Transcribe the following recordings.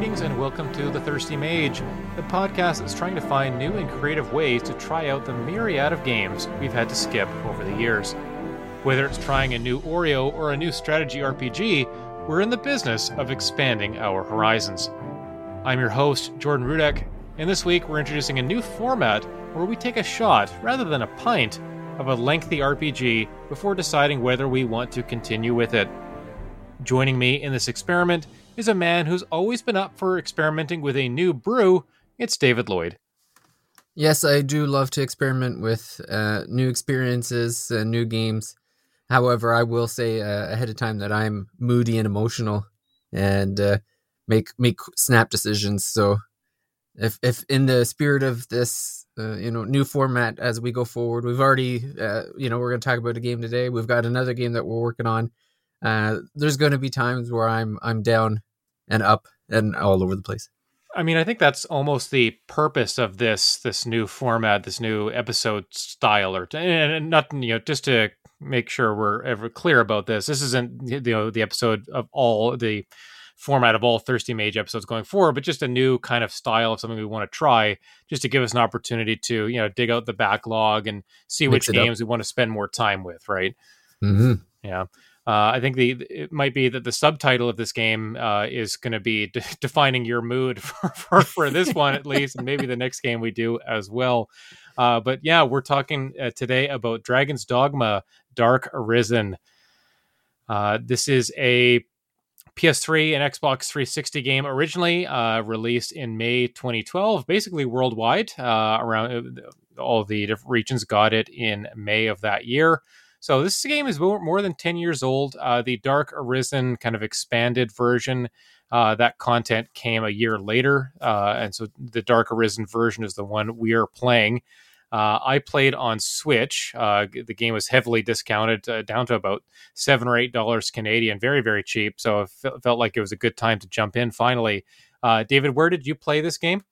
Greetings and welcome to The Thirsty Mage, the podcast that's trying to find new and creative ways to try out the myriad of games we've had to skip over the years. Whether it's trying a new Oreo or a new strategy RPG, we're in the business of expanding our horizons. I'm your host, Jordan Rudek, and this week we're introducing a new format where we take a shot, rather than a pint, of a lengthy RPG before deciding whether we want to continue with it. Joining me in this experiment is a man who's always been up for experimenting with a new brew. It's David Lloyd. Yes, I do love to experiment with uh, new experiences and new games. However, I will say uh, ahead of time that I'm moody and emotional, and uh, make make snap decisions. So, if if in the spirit of this, uh, you know, new format as we go forward, we've already, uh, you know, we're going to talk about a game today. We've got another game that we're working on. Uh, there's going to be times where I'm I'm down and up and all over the place. I mean, I think that's almost the purpose of this this new format, this new episode style, or and not you know just to make sure we're ever clear about this. This isn't you know the episode of all the format of all Thirsty Mage episodes going forward, but just a new kind of style of something we want to try, just to give us an opportunity to you know dig out the backlog and see Mix which it up. games we want to spend more time with, right? Mm-hmm. Yeah. Uh, I think the it might be that the subtitle of this game uh, is going to be de- defining your mood for, for, for this one at least, and maybe the next game we do as well. Uh, but yeah, we're talking uh, today about Dragon's Dogma: Dark Arisen. Uh, this is a PS3 and Xbox 360 game, originally uh, released in May 2012, basically worldwide. Uh, around all the different regions got it in May of that year. So this game is more, than 10 years old. Uh, the Dark Arisen kind of expanded version, uh, that content came a year later. Uh, and so the Dark Arisen version is the one we are playing. Uh, I played on Switch. Uh, the game was heavily discounted uh, down to about seven or eight dollars Canadian, very very cheap. So it fe- felt like it was a good time to jump in finally. Uh, David, where did you play this game?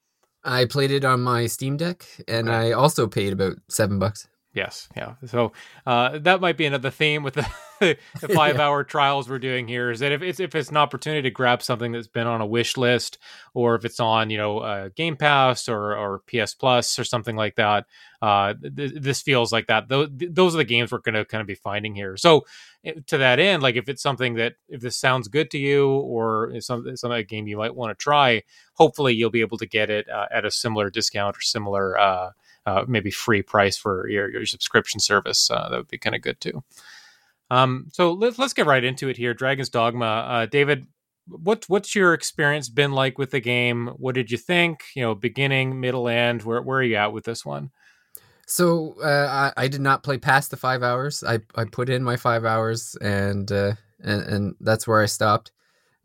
I played it on my Steam Deck, and I also paid about seven bucks. Yes, yeah. So uh, that might be another theme with the, the five-hour trials we're doing here. Is that if it's if it's an opportunity to grab something that's been on a wish list, or if it's on you know uh, Game Pass or or PS Plus or something like that, uh, th- this feels like that. Those those are the games we're going to kind of be finding here. So eh, to that end, like if it's something that if this sounds good to you, or some some a game you might want to try, hopefully you'll be able to get it uh, at a similar discount or similar. Uh, maybe free price for your, your subscription service. Uh, that would be kind of good too. Um, so let's let's get right into it here. Dragon's Dogma. Uh, David, what what's your experience been like with the game? What did you think? You know, beginning, middle, end. Where where are you at with this one? So uh, I, I did not play past the five hours. I, I put in my five hours, and uh, and, and that's where I stopped.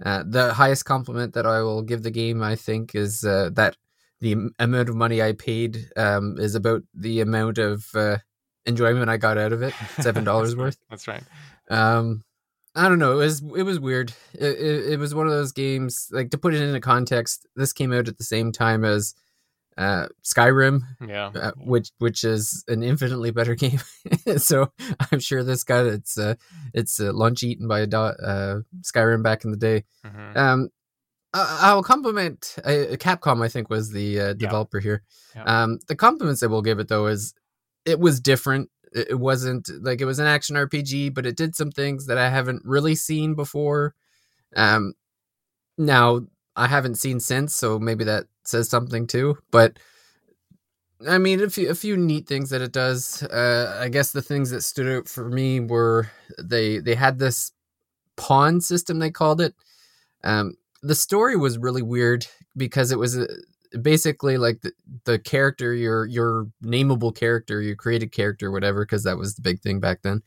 Uh, the highest compliment that I will give the game, I think, is uh, that the amount of money I paid um, is about the amount of uh, enjoyment I got out of it. Seven dollars worth. That's right. Um, I don't know. It was it was weird. It, it, it was one of those games. Like to put it into context, this came out at the same time as uh, Skyrim, Yeah. uh, which which is an infinitely better game. so I'm sure this got its uh, its uh, lunch eaten by a do- uh, Skyrim back in the day. Mhm. Um, I- I'll compliment uh, Capcom. I think was the uh, developer here. Yeah. Um, the compliments I will give it though is it was different. It it wasn't like it was an action RPG, but it did some things that I haven't really seen before. Um, now I haven't seen since, so maybe that says something too. But I mean, a few a few neat things that it does. Uh, I guess the things that stood out for me were they they had this pawn system they called it. Um, the story was really weird because it was uh, basically like the, the character your your nameable character your created character whatever because that was the big thing back then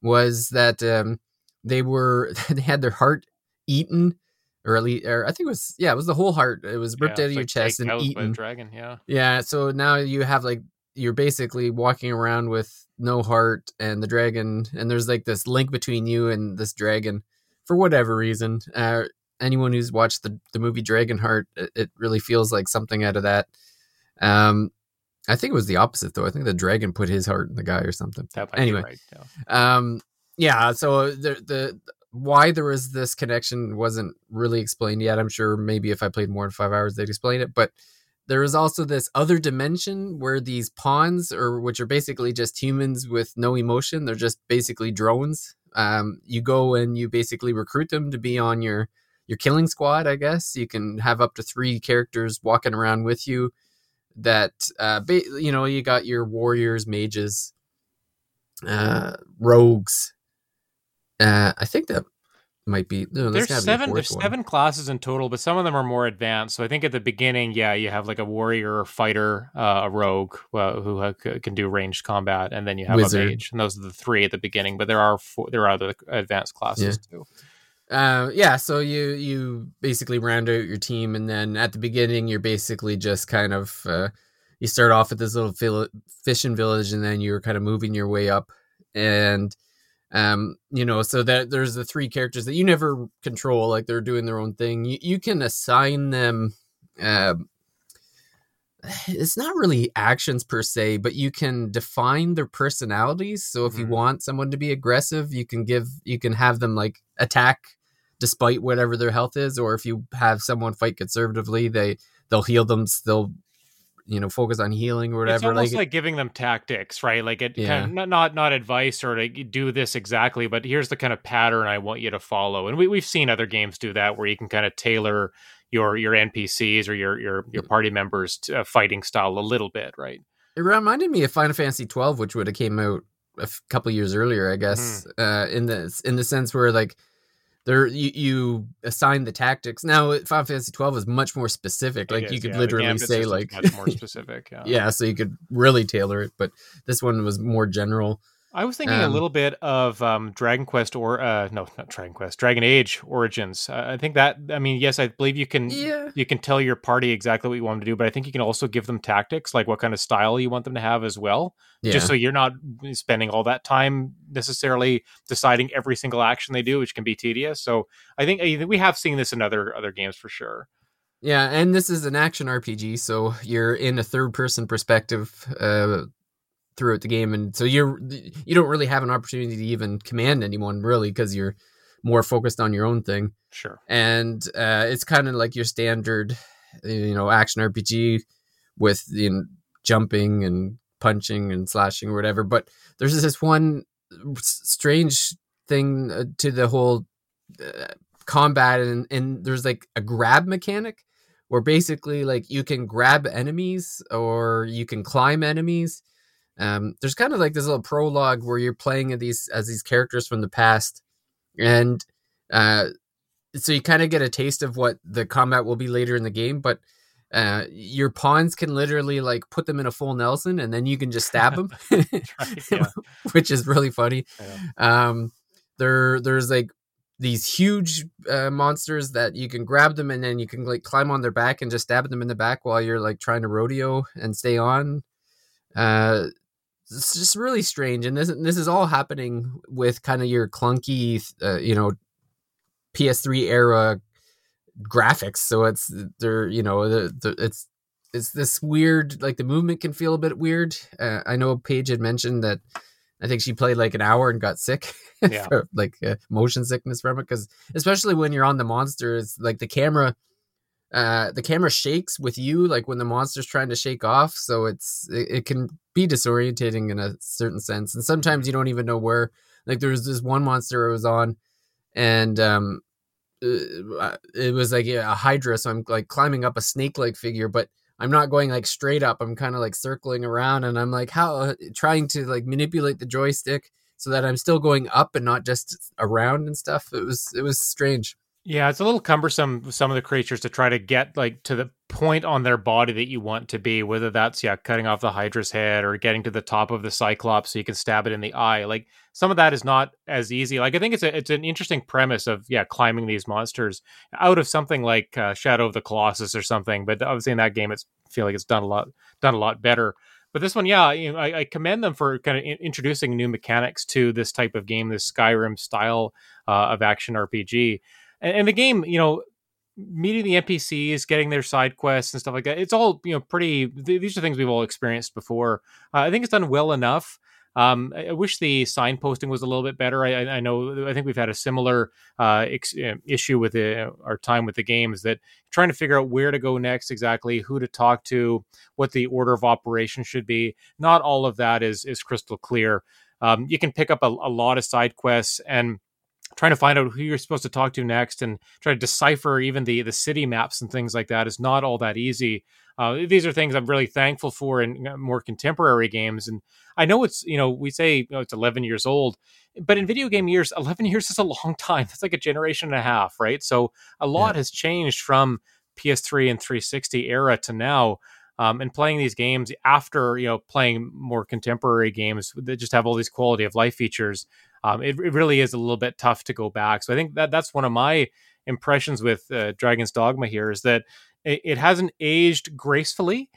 was that um they were they had their heart eaten or at least or i think it was yeah it was the whole heart it was ripped Yeah, out of your chest and out by a eaten dragon. Yeah. yeah so now you have like you're basically walking around with no heart and the dragon and there's like this link between you and this dragon for whatever reason uh anyone who's watched the, the movie Dragonheart, it, it really feels like something out of that. Um, I think it was the opposite though. I think the dragon put his heart in the guy or something. Anyway. right. Yeah. Um, yeah. So the the why there was this connection wasn't really explained yet. I'm sure maybe if I played more than five hours, they'd explain it. But there is also this other dimension where these pawns, or which are basically just humans with no emotion, they're just basically drones. Um, you go and you basically recruit them to be on your your killing squad. I guess you can have up to three characters walking around with you. That uh, ba- you know, you got your warriors, mages, uh, rogues. Uh, I think that might be no, there's seven there's one. seven classes in total but some of them are more advanced so i think at the beginning yeah you have like a warrior fighter uh, a rogue uh, who uh, can do ranged combat and then you have Wizard. a mage and those are the three at the beginning but there are four, there are other advanced classes yeah. too uh, yeah so you you basically round out your team and then at the beginning you're basically just kind of uh, you start off at this little fishing village and then you're kind of moving your way up. And um you know so that there's the three characters that you never control like they're doing their own thing. You, you can assign them uh, it's not really actions per se but you can define their personalities so if mm-hmm. you want someone to be aggressive you can give you can have them like attack despite whatever their health is or if you have someone fight conservatively they they'll heal them they'll you know focus on healing or whatever. It's almost like, like giving them tactics, right? Like it yeah. kind of, not not advice or like do this exactly, but here's the kind of pattern I want you to follow. And we we've seen other games do that where you can kind of tailor your your NPCs or your your your party members to, uh, fighting style a little bit, right? It reminded me of Final Fantasy twelve, which would have came out a couple years earlier, I guess, mm-hmm. uh, in the in the sense where like there you, you assign the tactics. Now Final Fantasy twelve is much more specific. Like you could yeah, literally say like much more specific. Yeah. yeah, so you could really tailor it, but this one was more general. I was thinking um, a little bit of um, Dragon Quest or uh, no, not Dragon Quest, Dragon Age Origins. Uh, I think that I mean, yes, I believe you can yeah. you can tell your party exactly what you want them to do, but I think you can also give them tactics, like what kind of style you want them to have as well, yeah. just so you're not spending all that time necessarily deciding every single action they do, which can be tedious. So I think, I think we have seen this in other other games for sure. Yeah, and this is an action RPG, so you're in a third person perspective. Uh, throughout the game, and so you're you don't really have an opportunity to even command anyone really because you're more focused on your own thing. Sure. And uh, it's kind of like your standard, you know, action RPG with you know, jumping and punching and slashing or whatever. But there's this one strange thing uh, to the whole uh, combat, and, and there's like a grab mechanic where basically like you can grab enemies or you can climb enemies um, there's kind of like this little prologue where you're playing these as these characters from the past, and uh, so you kind of get a taste of what the combat will be later in the game. But uh, your pawns can literally like put them in a full Nelson, and then you can just stab them, right, which is really funny. Yeah. Um, there, there's like these huge uh, monsters that you can grab them and then you can like climb on their back and just stab them in the back while you're like trying to rodeo and stay on. Uh, it's just really strange and this this is all happening with kind of your clunky uh, you know PS3 era graphics so it's they're you know the, the, it's it's this weird like the movement can feel a bit weird uh, I know Paige had mentioned that I think she played like an hour and got sick yeah. for, like uh, motion sickness from it because especially when you're on the monsters like the camera uh the camera shakes with you like when the monster's trying to shake off so it's it, it, can be disorientating in a certain sense and sometimes you don't even know where like there was this one monster i was on and um uh, it was like a hydra so i'm like climbing up a snake like figure but i'm not going like straight up i'm kind of like circling around and i'm like how uh, trying to like manipulate the joystick so that i'm still going up and not just around and stuff. It was it was strange yeah, it's a little cumbersome with some of the creatures to try to get like to the point on their body that you want to be, whether that's yeah, cutting off the Hydra's head or getting to the top of the Cyclops so you can stab it in the eye. Like some of that is not as easy. Like I think it's a it's an interesting premise of yeah, climbing these monsters out of something like uh, Shadow of the Colossus or something. But obviously in that game, it's feel like it's done a lot done a lot better. But this one, yeah, you know, I, I commend them for kind of in- introducing new mechanics to this type of game, this Skyrim style uh, of action RPG and, and the game, you know, meeting the NPCs, getting their side quests and stuff like that. It's all you know, pretty. Th- these are things we've all experienced before. Uh, I think it's done well enough. Um, I, I wish the signposting was a little bit better. I, I know I think we've had a similar uh, ex- issue with the, our time with the game is that trying to figure out where to go next, exactly who to talk to, what the order of operation should be. Not all of that is is crystal clear. Um, you can pick up a, a lot of side quests and trying to find out who you're supposed to talk to next and try to decipher even the the city maps and things like that is not all that easy. Uh, these are things I'm really thankful for in more contemporary games. And I know it's you know we say you know, it's 11 years old, but in video game years, 11 years is a long time. That's like a generation and a half, right? So a lot yeah. has changed from PS3 and 360 era to now. Um, and playing these games after you know playing more contemporary games that just have all these quality of life features um, it, it, really is a little bit tough to go back. So I think that that's one of my impressions with uh, Dragon's Dogma here is that it, it hasn't aged gracefully.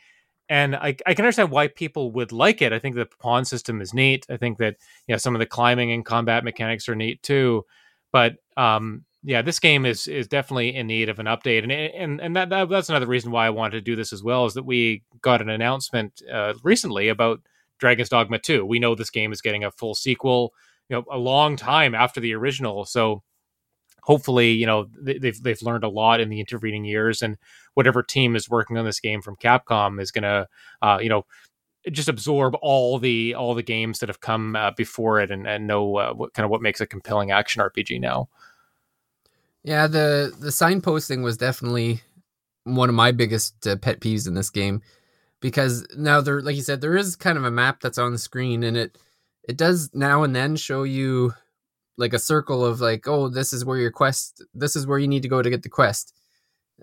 And I, I, can understand why people would like it. I think the pawn system is neat. I think that yeah, some of the climbing and combat mechanics are neat too. But um, yeah, this game is is definitely in need of an update, and and and that, that that's another reason why I wanted to do this as well. Is that we got an announcement uh, recently about Dragon's Dogma 2. We know this game is getting a full sequel you know a long time after the original. So hopefully, you know they've they've learned a lot in the intervening years, and whatever team is working on this game from Capcom is going to uh, you know just absorb all the all the games that have come uh, before it and and know uh, what kind of what makes a compelling action RPG now. Yeah, the the signposting was definitely one of my biggest uh, pet peeves in this game because now there like you said there is kind of a map that's on the screen and it it does now and then show you like a circle of like oh this is where your quest this is where you need to go to get the quest.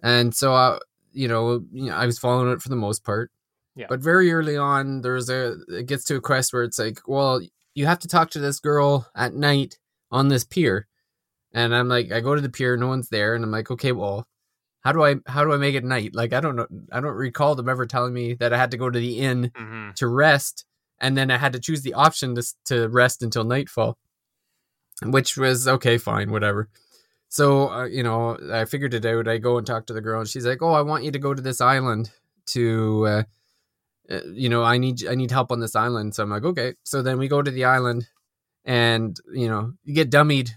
And so i you know you know i was following it for the most part. Yeah. but very early on there's a it gets to a quest where it's like well you have to talk to this girl at night on this pier. And i'm like i go to the pier no one's there and i'm like okay well how do i how do i make it night? Like i don't know i don't recall them ever telling me that i had to go to the inn mm-hmm. to rest and then I had to choose the option to to rest until nightfall, which was okay, fine, whatever. So uh, you know, I figured it out. I go and talk to the girl, and she's like, "Oh, I want you to go to this island to, uh, uh, you know, I need I need help on this island." So I'm like, "Okay." So then we go to the island, and you know, you get dummied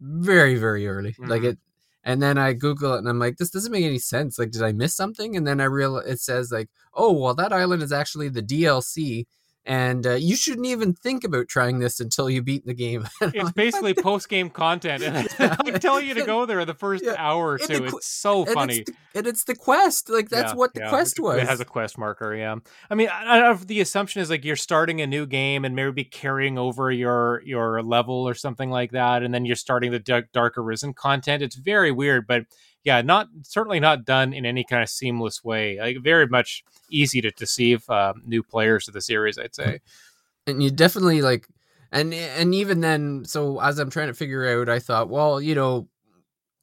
very very early, mm-hmm. like it. And then I Google it, and I'm like, "This doesn't make any sense. Like, did I miss something?" And then I realize it says like, "Oh, well, that island is actually the DLC." And uh, you shouldn't even think about trying this until you beat the game. it's basically post game content, and I tell you to go there the first yeah. hour or two. it's so funny, it's the, and it's the quest. Like that's yeah, what the yeah. quest was. It has a quest marker. Yeah, I mean, I, I, the assumption is like you're starting a new game and maybe carrying over your your level or something like that, and then you're starting the Dark, Dark Arisen content. It's very weird, but yeah, not certainly not done in any kind of seamless way. Like very much easy to deceive uh, new players to the series, I'd say. And you definitely like, and and even then, so as I'm trying to figure out, I thought, well, you know,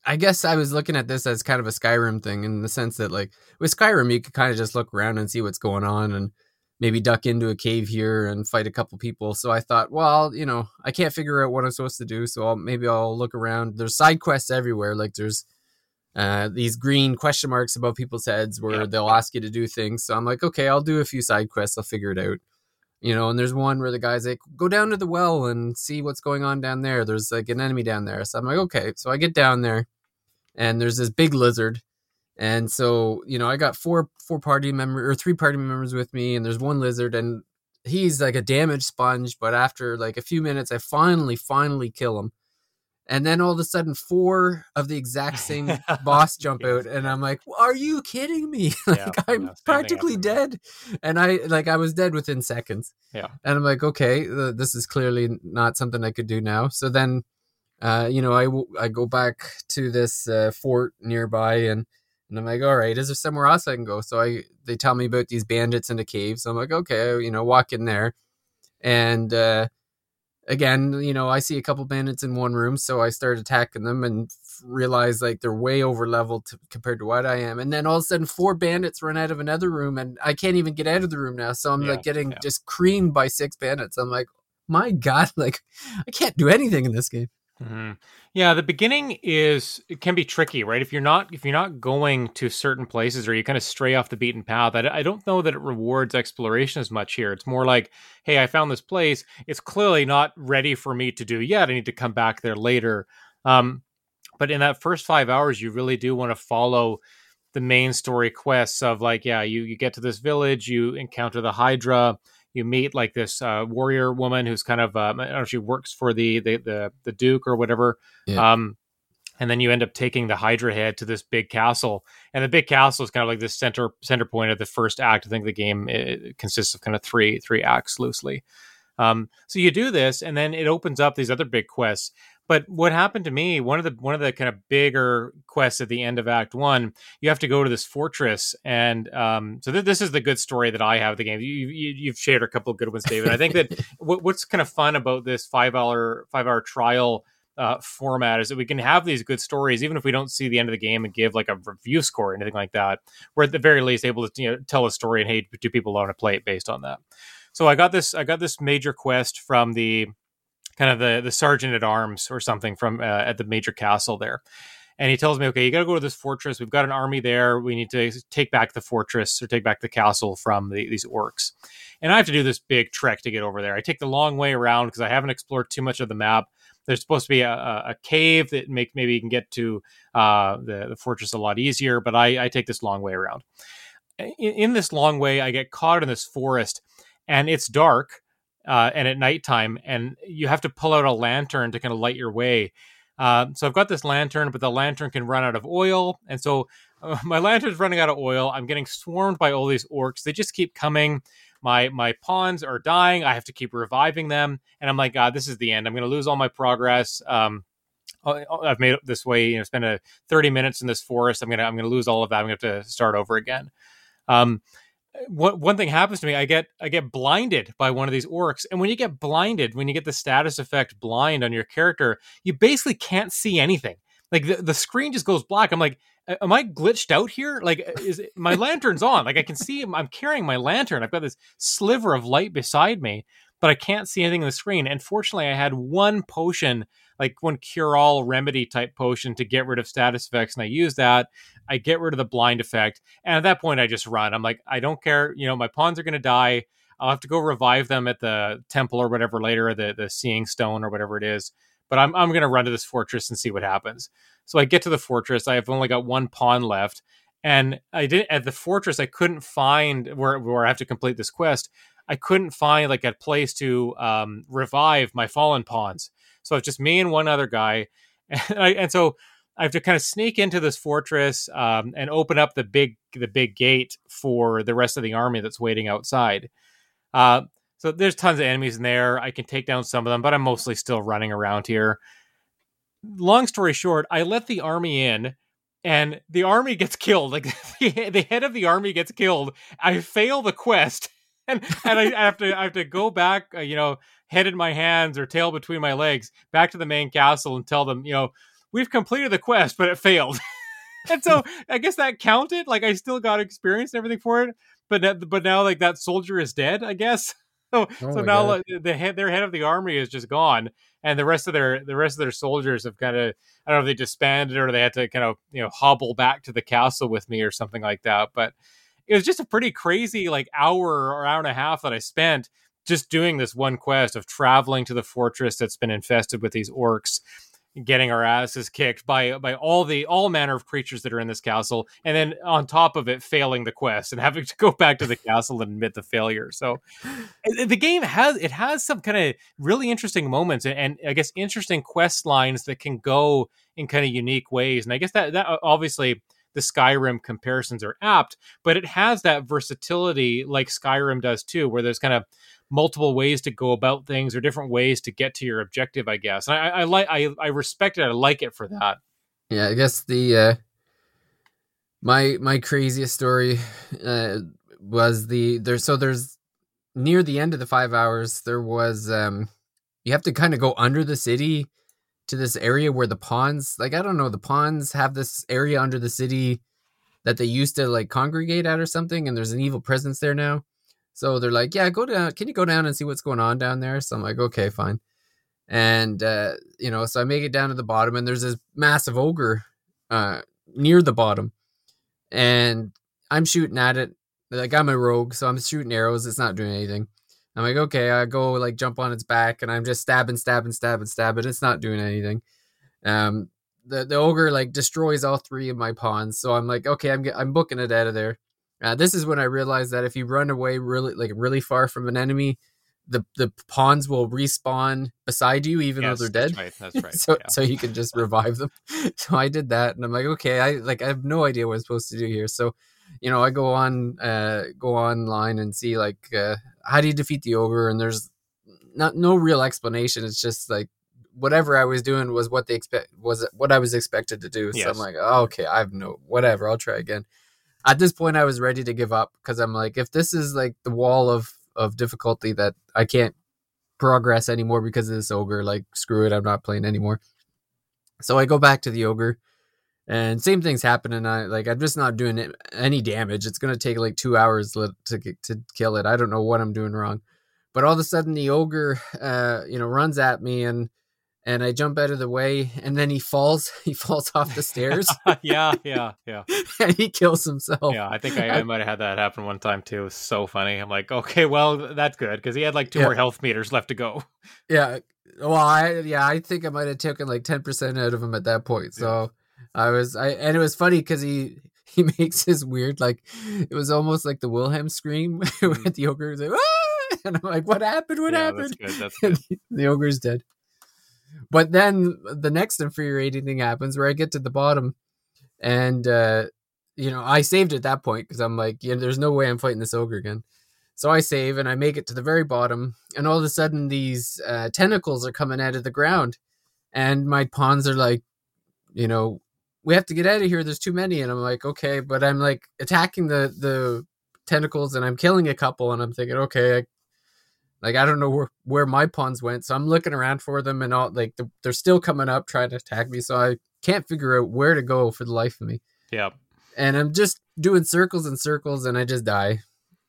I guess I was looking at this as kind of a Skyrim thing in the sense that like with Skyrim, you could kind of just look around and see what's going on and maybe duck into a cave here and fight a couple people. So I thought, well, you know, I can't figure out what I'm supposed to do, so I'll, maybe I'll look around. There's side quests everywhere. Like there's uh, these green question marks above people's heads where yeah. they'll ask you to do things. So I'm like, okay, I'll do a few side quests. I'll figure it out. You know, and there's one where the guy's like, go down to the well and see what's going on down there. There's like an enemy down there. So I'm like, okay. So I get down there and there's this big lizard. And so, you know, I got four four party members or three party members with me, and there's one lizard, and he's like a damage sponge. But after like a few minutes, I finally, finally kill him and then all of a sudden four of the exact same boss jump out and i'm like are you kidding me like yeah, i'm practically dead and i like i was dead within seconds yeah and i'm like okay this is clearly not something i could do now so then uh you know i i go back to this uh, fort nearby and and I'm like, all right, is there somewhere else I can go? So I they tell me about these bandits in the cave. So I'm like, okay, you know, walk in there. And uh again, you know, I see a couple bandits in one room, so I start attacking them and realize like they're way over leveled compared to what I am. And then all of a sudden, four bandits run out of another room, and I can't even get out of the room now. So I'm yeah, like getting yeah. just creamed by six bandits. I'm like, my god, like I can't do anything in this game. Mm-hmm. Yeah, the beginning is it can be tricky, right? If you're not if you're not going to certain places or you kind of stray off the beaten path, I, I don't know that it rewards exploration as much here. It's more like, hey, I found this place. It's clearly not ready for me to do yet. I need to come back there later. Um, but in that first five hours, you really do want to follow the main story quests of like, yeah, you you get to this village, you encounter the Hydra you meet like this uh, warrior woman who's kind of um, I don't know she works for the the the, the duke or whatever. Yeah. Um, and then you end up taking the Hydra head to this big castle, and the big castle is kind of like the center center point of the first act. I think the game consists of kind of three three acts loosely. Um, so you do this, and then it opens up these other big quests. But what happened to me, one of the one of the kind of bigger quests at the end of Act One, you have to go to this fortress, and um, so th- this is the good story that I have of the game. You, you have shared a couple of good ones, David. I think that w- what's kind of fun about this five hour five hour trial uh, format is that we can have these good stories, even if we don't see the end of the game and give like a review score or anything like that. We're at the very least able to you know, tell a story and hey, do people want to play it based on that? So I got this I got this major quest from the kind of the the sergeant at arms or something from uh, at the major castle there. And he tells me, okay, you got to go to this fortress. We've got an army there. We need to take back the fortress or take back the castle from the, these orcs. And I have to do this big trek to get over there. I take the long way around because I haven't explored too much of the map. There's supposed to be a, a cave that make maybe you can get to uh, the, the fortress a lot easier, but I, I take this long way around. In, in this long way, I get caught in this forest, and it's dark uh, and at nighttime, and you have to pull out a lantern to kind of light your way. Uh, so I've got this lantern, but the lantern can run out of oil, and so uh, my lantern's running out of oil. I'm getting swarmed by all these orcs. They just keep coming. My my pawns are dying. I have to keep reviving them, and I'm like, God, this is the end. I'm going to lose all my progress. Um, I've made it this way. You know, spend a 30 minutes in this forest. I'm gonna I'm gonna lose all of that. I'm gonna have to start over again. Um, one thing happens to me i get i get blinded by one of these orcs and when you get blinded when you get the status effect blind on your character you basically can't see anything. Like the, the screen just goes black. I'm like am i glitched out here? Like is it, my lantern's on. Like i can see i'm carrying my lantern. I've got this sliver of light beside me but i can't see anything in the screen. And fortunately i had one potion like one cure all remedy type potion to get rid of status effects. And I use that. I get rid of the blind effect. And at that point, I just run. I'm like, I don't care. You know, my pawns are going to die. I'll have to go revive them at the temple or whatever later, the, the seeing stone or whatever it is. But I'm, I'm going to run to this fortress and see what happens. So I get to the fortress. I have only got one pawn left. And I didn't at the fortress, I couldn't find where, where I have to complete this quest. I couldn't find like a place to um, revive my fallen pawns. So it's just me and one other guy, and, I, and so I have to kind of sneak into this fortress um, and open up the big the big gate for the rest of the army that's waiting outside. Uh, so there's tons of enemies in there. I can take down some of them, but I'm mostly still running around here. Long story short, I let the army in and the army gets killed. Like the head of the army gets killed. I fail the quest, and and I have to I have to go back. Uh, you know, head in my hands or tail between my legs back to the main castle and tell them, you know, we've completed the quest, but it failed. and so I guess that counted. Like I still got experience and everything for it, but but now like that soldier is dead. I guess. So, oh so now like, the head, their head of the army is just gone, and the rest of their the rest of their soldiers have kind of I don't know if they disbanded or they had to kind of you know hobble back to the castle with me or something like that. But it was just a pretty crazy like hour or hour and a half that I spent just doing this one quest of traveling to the fortress that's been infested with these orcs getting our asses kicked by by all the all manner of creatures that are in this castle and then on top of it failing the quest and having to go back to the castle and admit the failure. So the game has it has some kind of really interesting moments and, and, i guess interesting quest lines that can go in kind of unique ways and i guess that that uh, obviously the Skyrim comparisons are apt, but it has that versatility like Skyrim does too, where there's kind of multiple ways to go about things or different ways to get to your objective, I guess. And I, I like I, I respect it. I like it for that. Yeah, I guess the uh my my craziest story uh was the there's so there's near the end of the five hours there was um you have to kind of go under the city to this area where the pawns like i don't know the pawns have this area under the city that they used to like congregate at or something and there's an evil presence there now so they're like, yeah, go down. Can you go down and see what's going on down there? So I'm like, okay, fine. and uh, you know, so I make it down to the bottom, and there's this massive ogre uh, near the bottom, and I'm shooting at it. Like I'm a rogue, so I'm shooting arrows. It's not doing anything. I'm like, okay, I go like jump on its back, and I'm just stabbing, stabbing, stabbing, stabbing. It's not doing anything. Um, the the ogre like destroys all three of my pawns, so I'm like, okay, I'm I'm booking it out of there. Uh, this is when I realized that if you run away really like really far from an enemy, the the pawns will respawn beside you even Yes, though they're dead. That's right. That's right. so yeah. so you can just revive them. so I did that, and I'm like, okay, I like I have no idea what I'm supposed to do here. So, you know, I go on uh go online and see like uh how do you defeat the ogre, and there's not no real explanation. It's just like whatever I was doing was what they expect was what I was expected to do. So I'm like, oh, okay, I have no whatever. I'll try again. At this point, I was ready to give up because I'm like, if this is like the wall of of difficulty that I can't progress anymore because of this ogre, like screw it, I'm not playing anymore. So I go back to the ogre, and same thing's happening. I like I'm just not doing any damage. It's gonna take like two hours to to kill it. I don't know what I'm doing wrong, but all of a sudden the ogre, uh, you know, runs at me and and I jump out of the way, and then he falls. He falls off the stairs yeah, yeah, yeah, and he kills himself. yeah. I think I, I might have had that happen one time too. It was so funny. I'm like, okay, well, that's good because he had like two Yeah. more health meters left to go. Yeah. Well, I yeah, I think I might have taken like ten percent out of him at that point. So I was I and it was funny because he he makes his weird like it was almost like the Wilhelm scream with the ogre was like, ah! and I'm like, what happened? What yeah, happened? That's good. That's good. the ogre's dead. But then the next infuriating thing happens where I get to the bottom and uh you know, I saved at that point because I'm like, yeah, there's no way I'm fighting this ogre again. So I save and I make it to the very bottom, and all of a sudden these uh, tentacles are coming out of the ground, and my pawns are like, you know, we have to get out of here. There's too many, and I'm like, okay, but I'm like attacking the the tentacles, and I'm killing a couple, and I'm thinking, okay, I, like I don't know where where my pawns went, so I'm looking around for them, and all like the, they're still coming up trying to attack me, so I can't figure out where to go for the life of me Yeah. and I'm just doing circles and circles and I just die.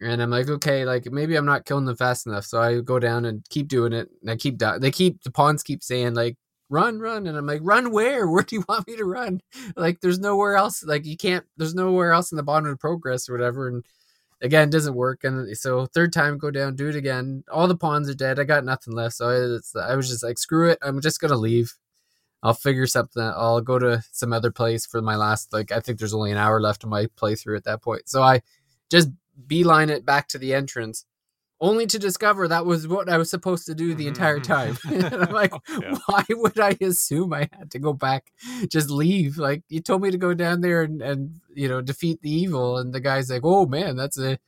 And I'm like, okay, like maybe I'm not killing them fast enough. So I go down and keep doing it. And I keep dying. They keep the pawns keep saying like, run, run, and I'm like, run where? Where do you want me to run? Like, there's nowhere else. Like, you can't. There's nowhere else in the bottom of the progress or whatever. And again, it doesn't work. And so third time, go down, do it again. All the pawns are dead. I got nothing left. So I, I was just like, screw it. I'm just gonna leave. I'll figure something. I'll go to some other place for my last. Like I think there's only an hour left of my playthrough at that point. So I just beeline it back to the entrance, only to discover that was what I was supposed to do the mm-hmm, entire mm-hmm. time. I'm like, Yeah. why would I assume I had to go back? Just leave. Like you told me to go down there and and you know defeat the evil. And the guy's like, oh man, that's a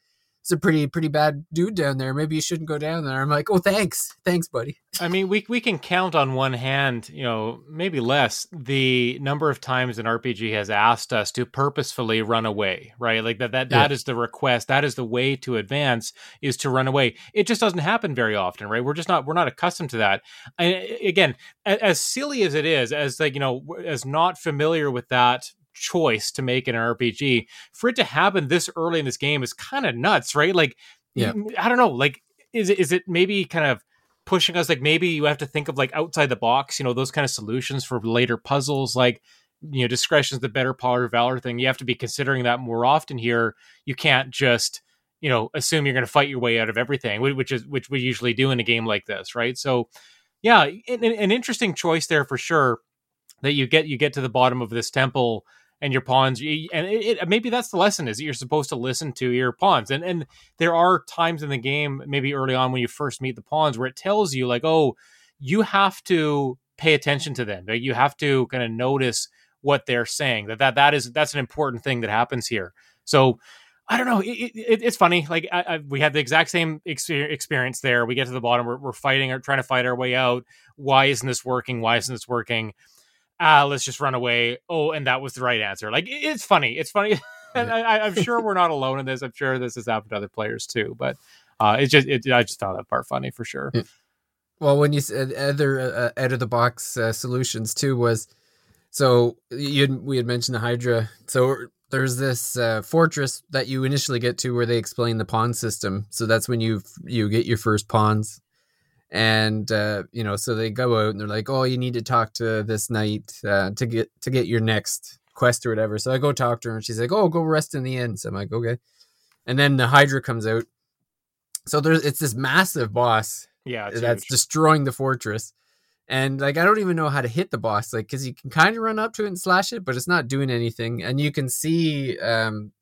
it's a pretty pretty bad dude down there. Maybe you shouldn't go down there. I'm like, oh thanks, thanks, buddy. I mean, we we can count on one hand, you know, maybe less, the number of times an RPG has asked us to purposefully run away, right? Like that that Yeah. that is the request, that is the way to advance is to run away. It just doesn't happen very often, right? We're just not we're not accustomed to that. And again, as silly as it is, as like, you know, as not familiar with that choice to make in an RPG, for it to happen this early in this game is kind of nuts, right? Like Yeah. I don't know, like is it is it maybe kind of pushing us like maybe you have to think of like outside the box you know those kind of solutions for later puzzles like you know discretion's the better part of valor thing you have to be considering that more often here you can't just you know assume you're going to fight your way out of everything which is which we usually do in a game like this right so yeah an, an interesting choice there for sure that you get you get to the bottom of this temple and your pawns and it, it, maybe that's the lesson is that you're supposed to listen to your pawns and and there are times in the game maybe early on when you first meet the pawns where it tells you like oh you have to pay attention to them like you have to kind of notice what they're saying that that that is that's an important thing that happens here so I don't know. It, it, it's funny. Like I, I, we had the exact same exper- experience there. We get to the bottom. We're, we're fighting or trying to fight our way out. Why isn't this working? Why isn't this working? Ah, let's just run away. Oh, and that was the right answer. Like it's funny. It's funny, and I, I'm sure we're not alone in this. I'm sure this has happened to other players too. But uh, it's just it, I just found that part funny for sure. Well, when you said other uh, out of the box uh, solutions too was so you had, we had mentioned the Hydra. So there's this uh, fortress that you initially get to where they explain the pawn system. So that's when you you get your first pawns, and uh, you know, so they go out and they're like, "Oh, you need to talk to this knight uh, to get to get your next quest or whatever." So I go talk to her, and she's like, "Oh, go rest in the inn." So I'm like, "Okay," and then the Hydra comes out. So there's it's this massive boss Yeah, it's that's huge. destroying the fortress. And like I don't even know how to hit the boss, like because you can kind of run up to it and slash it, but it's not doing anything. And you can see um,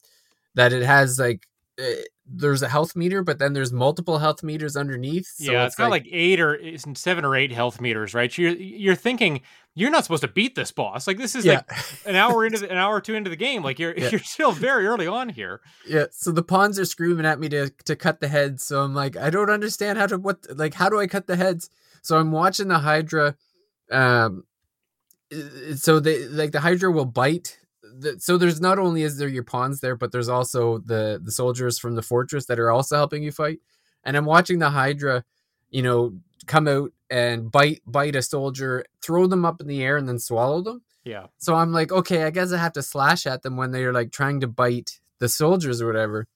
that it has like there's a health meter, but then there's multiple health meters underneath. So yeah, it's got like, eight or seven or eight health meters, right? You're you're thinking you're not supposed to beat this boss. Like this is yeah, like an hour into the, an hour or two into the game. Like you're Yeah. you're still very early on here. yeah. So the pawns are screaming at me to to cut the heads. So I'm like, I don't understand how to what like how do I cut the heads? So I'm watching the Hydra. Um, so they like the Hydra will bite. The, so there's not only is there your pawns there, but there's also the the soldiers from the fortress that are also helping you fight. And I'm watching the Hydra, you know, come out and bite bite a soldier, throw them up in the air, and then swallow them. Yeah, So I'm like, okay, I guess I have to slash at them when they're like trying to bite the soldiers or whatever.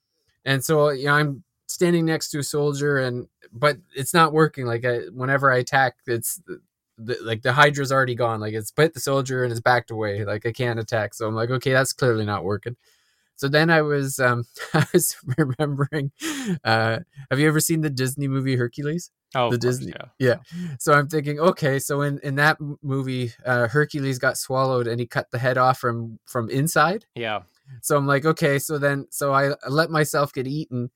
And so you know, I'm standing next to a soldier, and but it's not working. Like I, whenever I attack, it's the, like the Hydra's already gone. Like it's bit the soldier and it's backed away. Like I can't attack. So I'm like, okay, that's clearly not working. So then I was um I was remembering. Uh, have you ever seen the Disney movie Hercules? oh, The of course, Disney- Yeah, So I'm thinking, okay, so in in that movie, uh, Hercules got swallowed and he cut the head off from from inside. yeah, So I'm like, okay, so then so I let myself get eaten,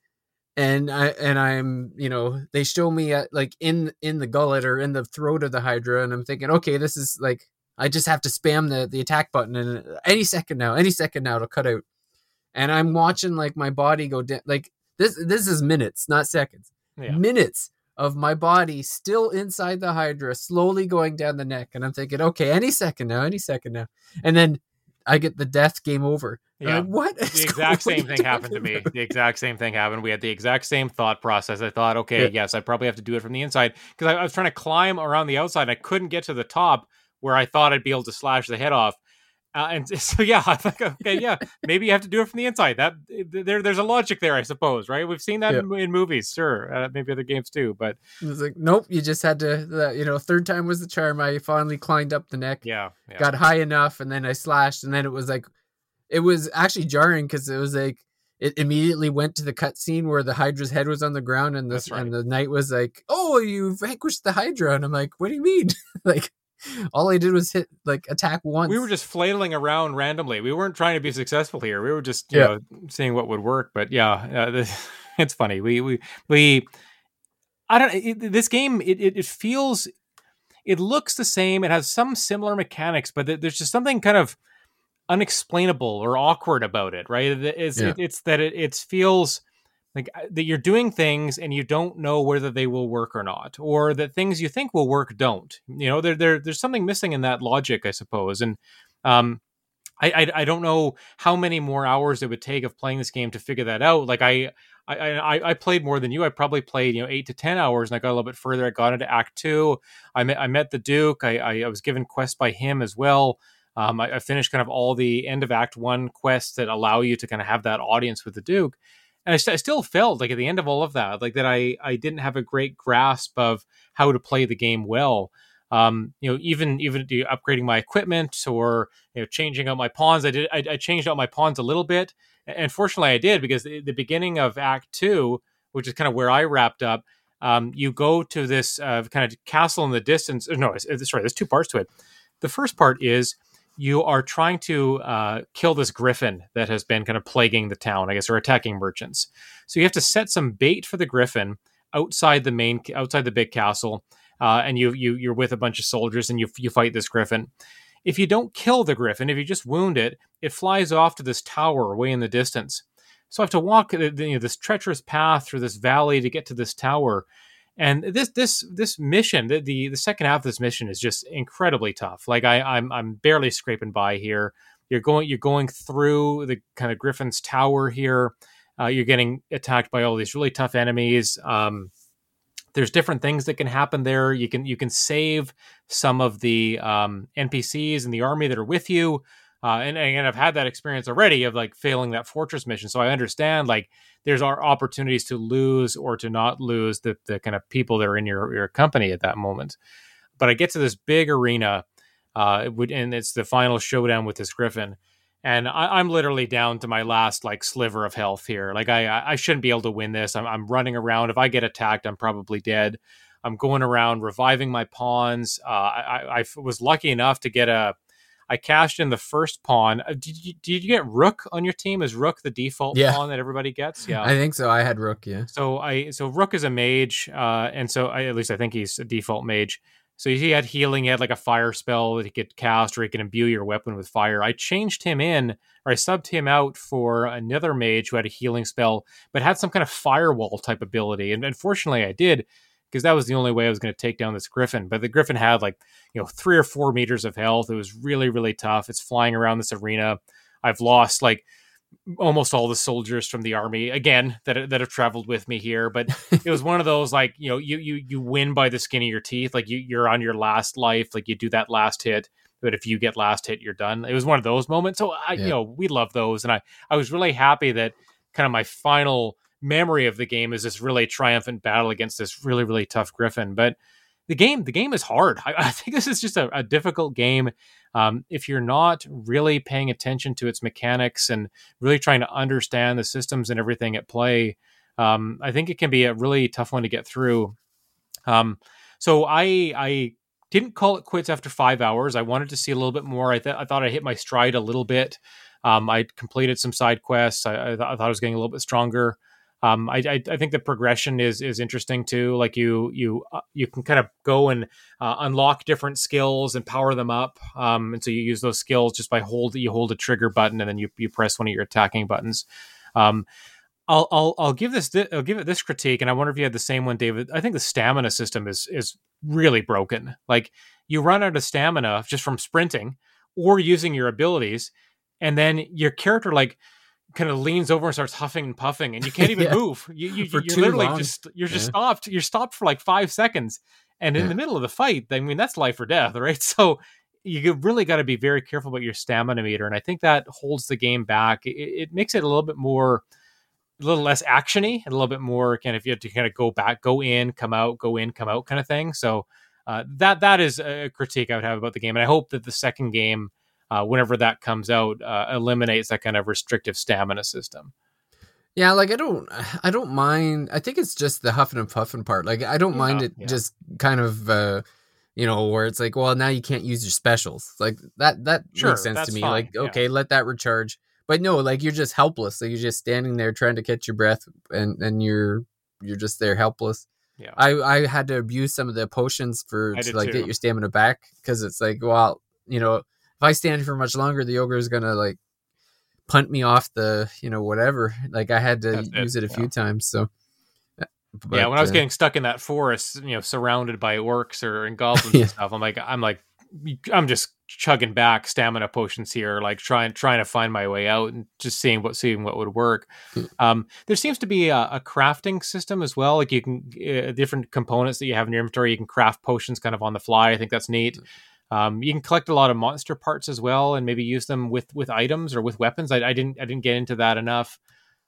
and I and I'm you know they show me at, like in in the gullet or in the throat of the Hydra, and I'm thinking, okay, this is like I just have to spam the the attack button, and uh, any second now, any second now, it'll cut out. And I'm watching like my body go down, like this this is minutes, not seconds yeah. minutes of my body still inside the hydra slowly going down the neck and i'm thinking okay any second now any second now and then i get the death game over Yeah. like, what The exact same thing happened to me. The exact same thing happened. We had the exact same thought process. I thought, okay, Yeah. yes, I probably have to do it from the inside because I, I was trying to climb around the outside. I couldn't get to the top where I thought I'd be able to slash the head off. Uh, and so yeah, I think okay, yeah, maybe you have to do it from the inside. That there, there's a logic there, I suppose, right? We've seen that Yeah. in, in movies, sure, uh, maybe other games too, but It's like nope you just had to the, you know third time was the charm i finally climbed up the neck yeah, yeah. got high enough and then i slashed and then it was like it was actually jarring because it was like it immediately went to the cutscene where the hydra's head was on the ground and the right. and the knight was like oh you vanquished the hydra and i'm like what do you mean like all i did was hit like attack once we were just flailing around randomly. We weren't trying to be successful here. We were just, you Yeah. know, seeing what would work. But yeah, uh, the, it's funny. We we we. I don't. It, this game, it, it it feels, it looks the same. It has some similar mechanics, but there's just something kind of unexplainable or awkward about it. Right? It's Yeah. it, it's that it it feels like uh, that you're doing things and you don't know whether they will work or not, or that things you think will work don't. You know, there there there's something missing in that logic, I suppose, and um. I, I, I don't know how many more hours it would take of playing this game to figure that out. Like I, I I I played more than you. I probably played you know eight to ten hours, and I got a little bit further. I got into Act Two. I met I met the Duke. I I, I was given quests by him as well. Um, I, I finished kind of all the end of Act One quests that allow you to kind of have that audience with the Duke. And I, st- I still felt like at the end of all of that, like that I I didn't have a great grasp of how to play the game well. Um, you know, even even upgrading my equipment or you know changing out my pawns. I did I, I changed out my pawns a little bit, and fortunately I did because the, the beginning of Act Two, which is kind of where I wrapped up, um, you go to this uh, kind of castle in the distance. No, sorry, there's two parts to it. The first part is you are trying to uh, kill this griffin that has been kind of plaguing the town, I guess, or attacking merchants. So you have to set some bait for the griffin outside the main, outside the big castle, uh, and you you you're with a bunch of soldiers and you you fight this griffin. If you don't kill the griffin, if you just wound it, it flies off to this tower way in the distance. So I have to walk you know, this treacherous path through this valley to get to this tower. And this this this mission, the, the the second half of this mission is just incredibly tough. Like I I'm I'm barely scraping by here. You're going you're going through the kind of Griffin's tower here. Uh, you're getting attacked by all these really tough enemies. Um, there's different things that can happen there. You can you can save some of the um, NPCs in the army that are with you. Uh, and and I've had that experience already of like failing that fortress mission, so I understand like there's our opportunities to lose or to not lose the the kind of people that are in your your company at that moment. But I get to this big arena, uh, would, and it's the final showdown with this griffin, and I, am literally down to my last like sliver of health here. Like I I shouldn't be able to win this. I'm I'm running around. If I get attacked, I'm probably dead. I'm going around reviving my pawns. Uh, I, I was lucky enough to get a I cashed in the first pawn. Uh, did you, did you get Rook on your team? Is Rook the default yeah. pawn that everybody gets? Yeah, I think so. I had Rook. Yeah. So I so Rook is a mage, uh, and so I, at least I think he's a default mage. So he had healing. He had like a fire spell that he could cast, or he can imbue your weapon with fire. I changed him in, or I subbed him out for another mage who had a healing spell, but had some kind of firewall type ability. And unfortunately, I did because that was the only way I was going to take down this griffin. But the griffin had like you know three or four meters of health. It was really really tough. It's flying around this arena. I've lost like almost all the soldiers from the army again that that have traveled with me here but it was one of those like you know you you you win by the skin of your teeth like you you're on your last life like you do that last hit but if you get last hit you're done it was one of those moments so i yeah. you know we love those and i i was really happy that kind of my final memory of the game is this really triumphant battle against this really really tough griffin but the game the game is hard. I, I think this is just a, a difficult game. Um, if you're not really paying attention to its mechanics and really trying to understand the systems and everything at play um, i think it can be a really tough one to get through. Um, so i i didn't call it quits after five hours. I wanted to see a little bit more. I, th- I thought i hit my stride a little bit. Um, I completed some side quests. I, I, th- I, thought I was getting a little bit stronger. Um, I, I, I, think the progression is is interesting too. Like you you uh, you can kind of go and uh, unlock different skills and power them up. Um, and so you use those skills just by hold you hold a trigger button and then you you press one of your attacking buttons. Um, I'll, I'll I'll give this I'll give it this critique, and I wonder if you had the same one, David. I think the stamina system is is really broken. Like you run out of stamina just from sprinting or using your abilities, and then your character like kind of leans over and starts huffing and puffing, and you can't even yeah. move. You, you are literally long. just you're just yeah. stopped. You're stopped for like five seconds, and in yeah. the middle of the fight, I mean that's life or death, right? So you really got to be very careful about your stamina meter, and I think that holds the game back. It, it makes it a little bit more. A little less actiony, and a little bit more kind of you have to kind of go back, go in, come out, go in, come out, kind of thing. So uh, that that is a critique I would have about the game, and I hope that the second game uh, whenever that comes out, uh, eliminates that kind of restrictive stamina system. Yeah, like I don't, I don't mind. I think it's just the huffing and puffing part. Like I don't yeah, mind it yeah. just kind of, uh, you know, where it's like, well, now you can't use your specials. Like that, that sure, makes sense to me. Fine. Like, okay, yeah. let that recharge. But no, like you're just helpless. Like you're just standing there trying to catch your breath, and and you're you're just there helpless. Yeah. I I had to abuse some of the potions for to like too. get your stamina back because it's like, well, you know, if I stand for much longer, the ogre is gonna like punt me off the you know whatever. Like I had to That's use it, it a yeah. few times. So but, yeah, when I was uh, getting stuck in that forest, you know, surrounded by orcs or and goblins yeah. and stuff, I'm like, I'm like, I'm just chugging back stamina potions here, like trying trying to find my way out and just seeing what seeing what would work. Um, there seems to be a, a, crafting system as well. Like you can uh, different components that you have in your inventory. You can craft potions kind of on the fly. I think that's neat. Um, you can collect a lot of monster parts as well, and maybe use them with with items or with weapons. I, I didn't I didn't get into that enough.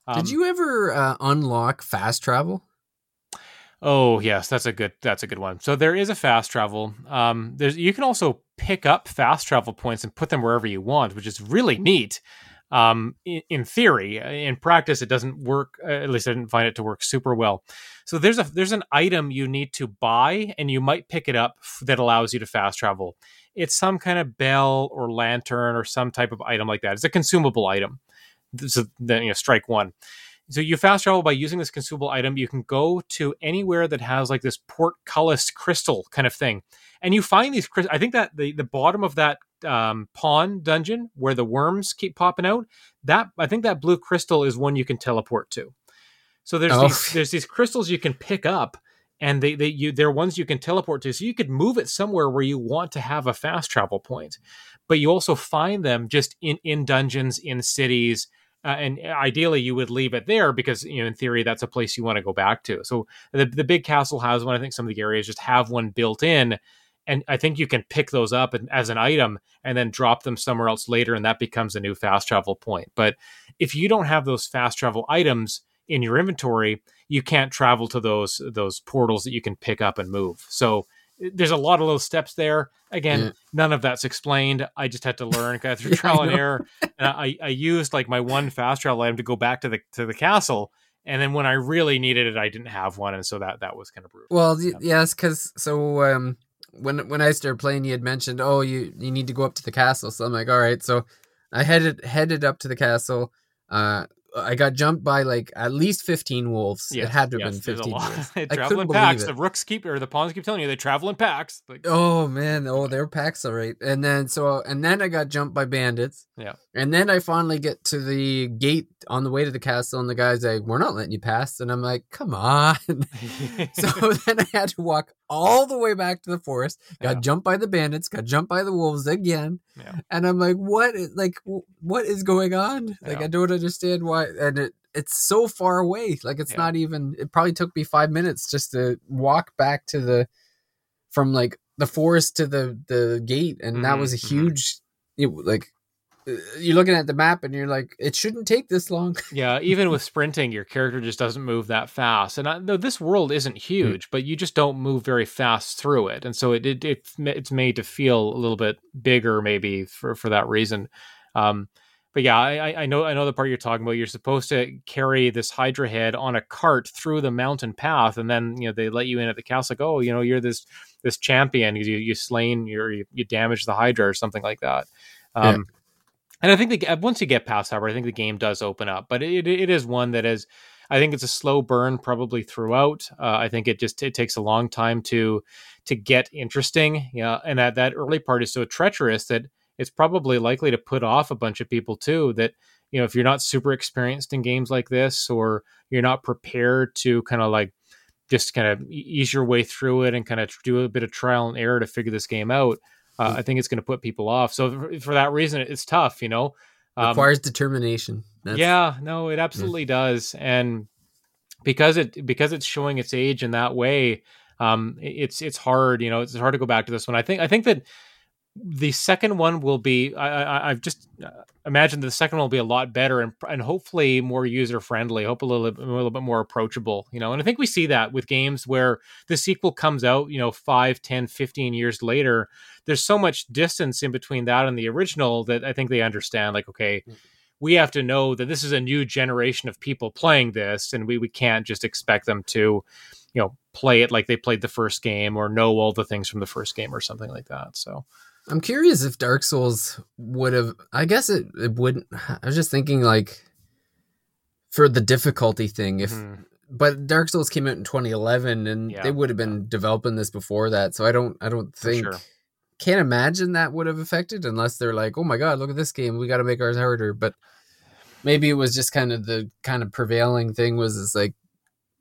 Um, Did you ever uh, unlock fast travel? Oh yes, that's a good that's a good one. So there is a fast travel. Um, there's you can also pick up fast travel points and put them wherever you want, which is really neat. Um, in, in, theory, in practice, it doesn't work. Uh, at least I didn't find it to work super well. So there's a there's an item you need to buy, and you might pick it up that allows you to fast travel. It's some kind of bell or lantern or some type of item like that. It's a consumable item. So then you know, strike one. So you fast travel by using this consumable item. You can go to anywhere that has like this portcullis crystal kind of thing, and you find these. I think that the the bottom of that um, pawn dungeon where the worms keep popping out. That I think that blue crystal is one you can teleport to. So there's oh. these there's these crystals you can pick up, and they they you they're ones you can teleport to. So you could move it somewhere where you want to have a fast travel point, but you also find them just in in dungeons in cities. Uh, and ideally, you would leave it there because, you know, in theory, that's a place you want to go back to. So the, the big castle has one. I think some of the areas just have one built in, and I think you can pick those up as an item and then drop them somewhere else later, and that becomes a new fast travel point. But if you don't have those fast travel items in your inventory, you can't travel to those those portals that you can pick up and move. So there's a lot of little steps there. Again, yeah. none of that's explained. I just had to learn kind of through trial and error. And I, I used like my one fast travel item to go back to the to the castle. And then when I really needed it, I didn't have one, and so that that was kind of brutal. Well, yeah. yes, because so um, when when I started playing, you had mentioned, oh, you you need to go up to the castle. So I'm like, all right. So I headed headed up to the castle. Uh, I got jumped by like at least 15 wolves. Yes, it had to have yes, been 15 wolves. they travel in packs. The rooks keep or the pawns keep telling you they travel in packs. Like, oh man, oh they're packs all right. And then so and then I got jumped by bandits. Yeah. And then I finally get to the gate on the way to the castle, and the guy's like, "We're not letting you pass." And I'm like, "Come on!" so then I had to walk all the way back to the forest. Got yeah. jumped by the bandits. Got jumped by the wolves again. Yeah. And I'm like, "What? Is, like, what is going on? Like, yeah. I don't understand why." And it, it's so far away. Like, it's not even. It probably took me five minutes just to walk back to the from like the forest to the the gate, and mm-hmm. that was a mm-hmm. huge. It, like you're looking at the map and you're like, it shouldn't take this long. yeah, even with sprinting, your character just doesn't move that fast. And I, though this world isn't hmm. huge, mm. but you just don't move very fast through it, and so it, it, it it's made to feel a little bit bigger, maybe for for that reason. Um, but yeah, I, I know I know the part you're talking about. You're supposed to carry this Hydra head on a cart through the mountain path, and then you know they let you in at the castle. Like, oh, you know, you're this this champion. You you slain, you you damage the Hydra or something like that. Um, yeah and I think the, once you get past Hubbard, I think the game does open up. But it, it is one that is, I think it's a slow burn probably throughout. Uh, I think it just it takes a long time to to get interesting. Yeah, and that that early part is so treacherous that it's probably likely to put off a bunch of people too. That you know if you're not super experienced in games like this, or you're not prepared to kind of like just kind of ease your way through it and kind of do a bit of trial and error to figure this game out uh, I think it's going to put people off. So for that reason, it's tough. You know, um, requires determination. That's... Yeah, no, it absolutely yeah. does, and because it because it's showing its age in that way, um, it's it's hard. You know, it's hard to go back to this one. I think I think that the second one will be I, have just uh, imagined the second one will be a lot better and and hopefully more user friendly hope a little, a little bit more approachable you know and i think we see that with games where the sequel comes out you know 5 10 15 years later there's so much distance in between that and the original that i think they understand like okay mm. we have to know that this is a new generation of people playing this and we, we can't just expect them to you know play it like they played the first game or know all the things from the first game or something like that so I'm curious if Dark Souls would have. I guess it, it wouldn't. I was just thinking like for the difficulty thing. If mm. but Dark Souls came out in 2011, and yeah. they would have been developing this before that. So I don't. I don't think. Sure. Can't imagine that would have affected unless they're like, oh my god, look at this game. We got to make ours harder. But maybe it was just kind of the kind of prevailing thing was it's like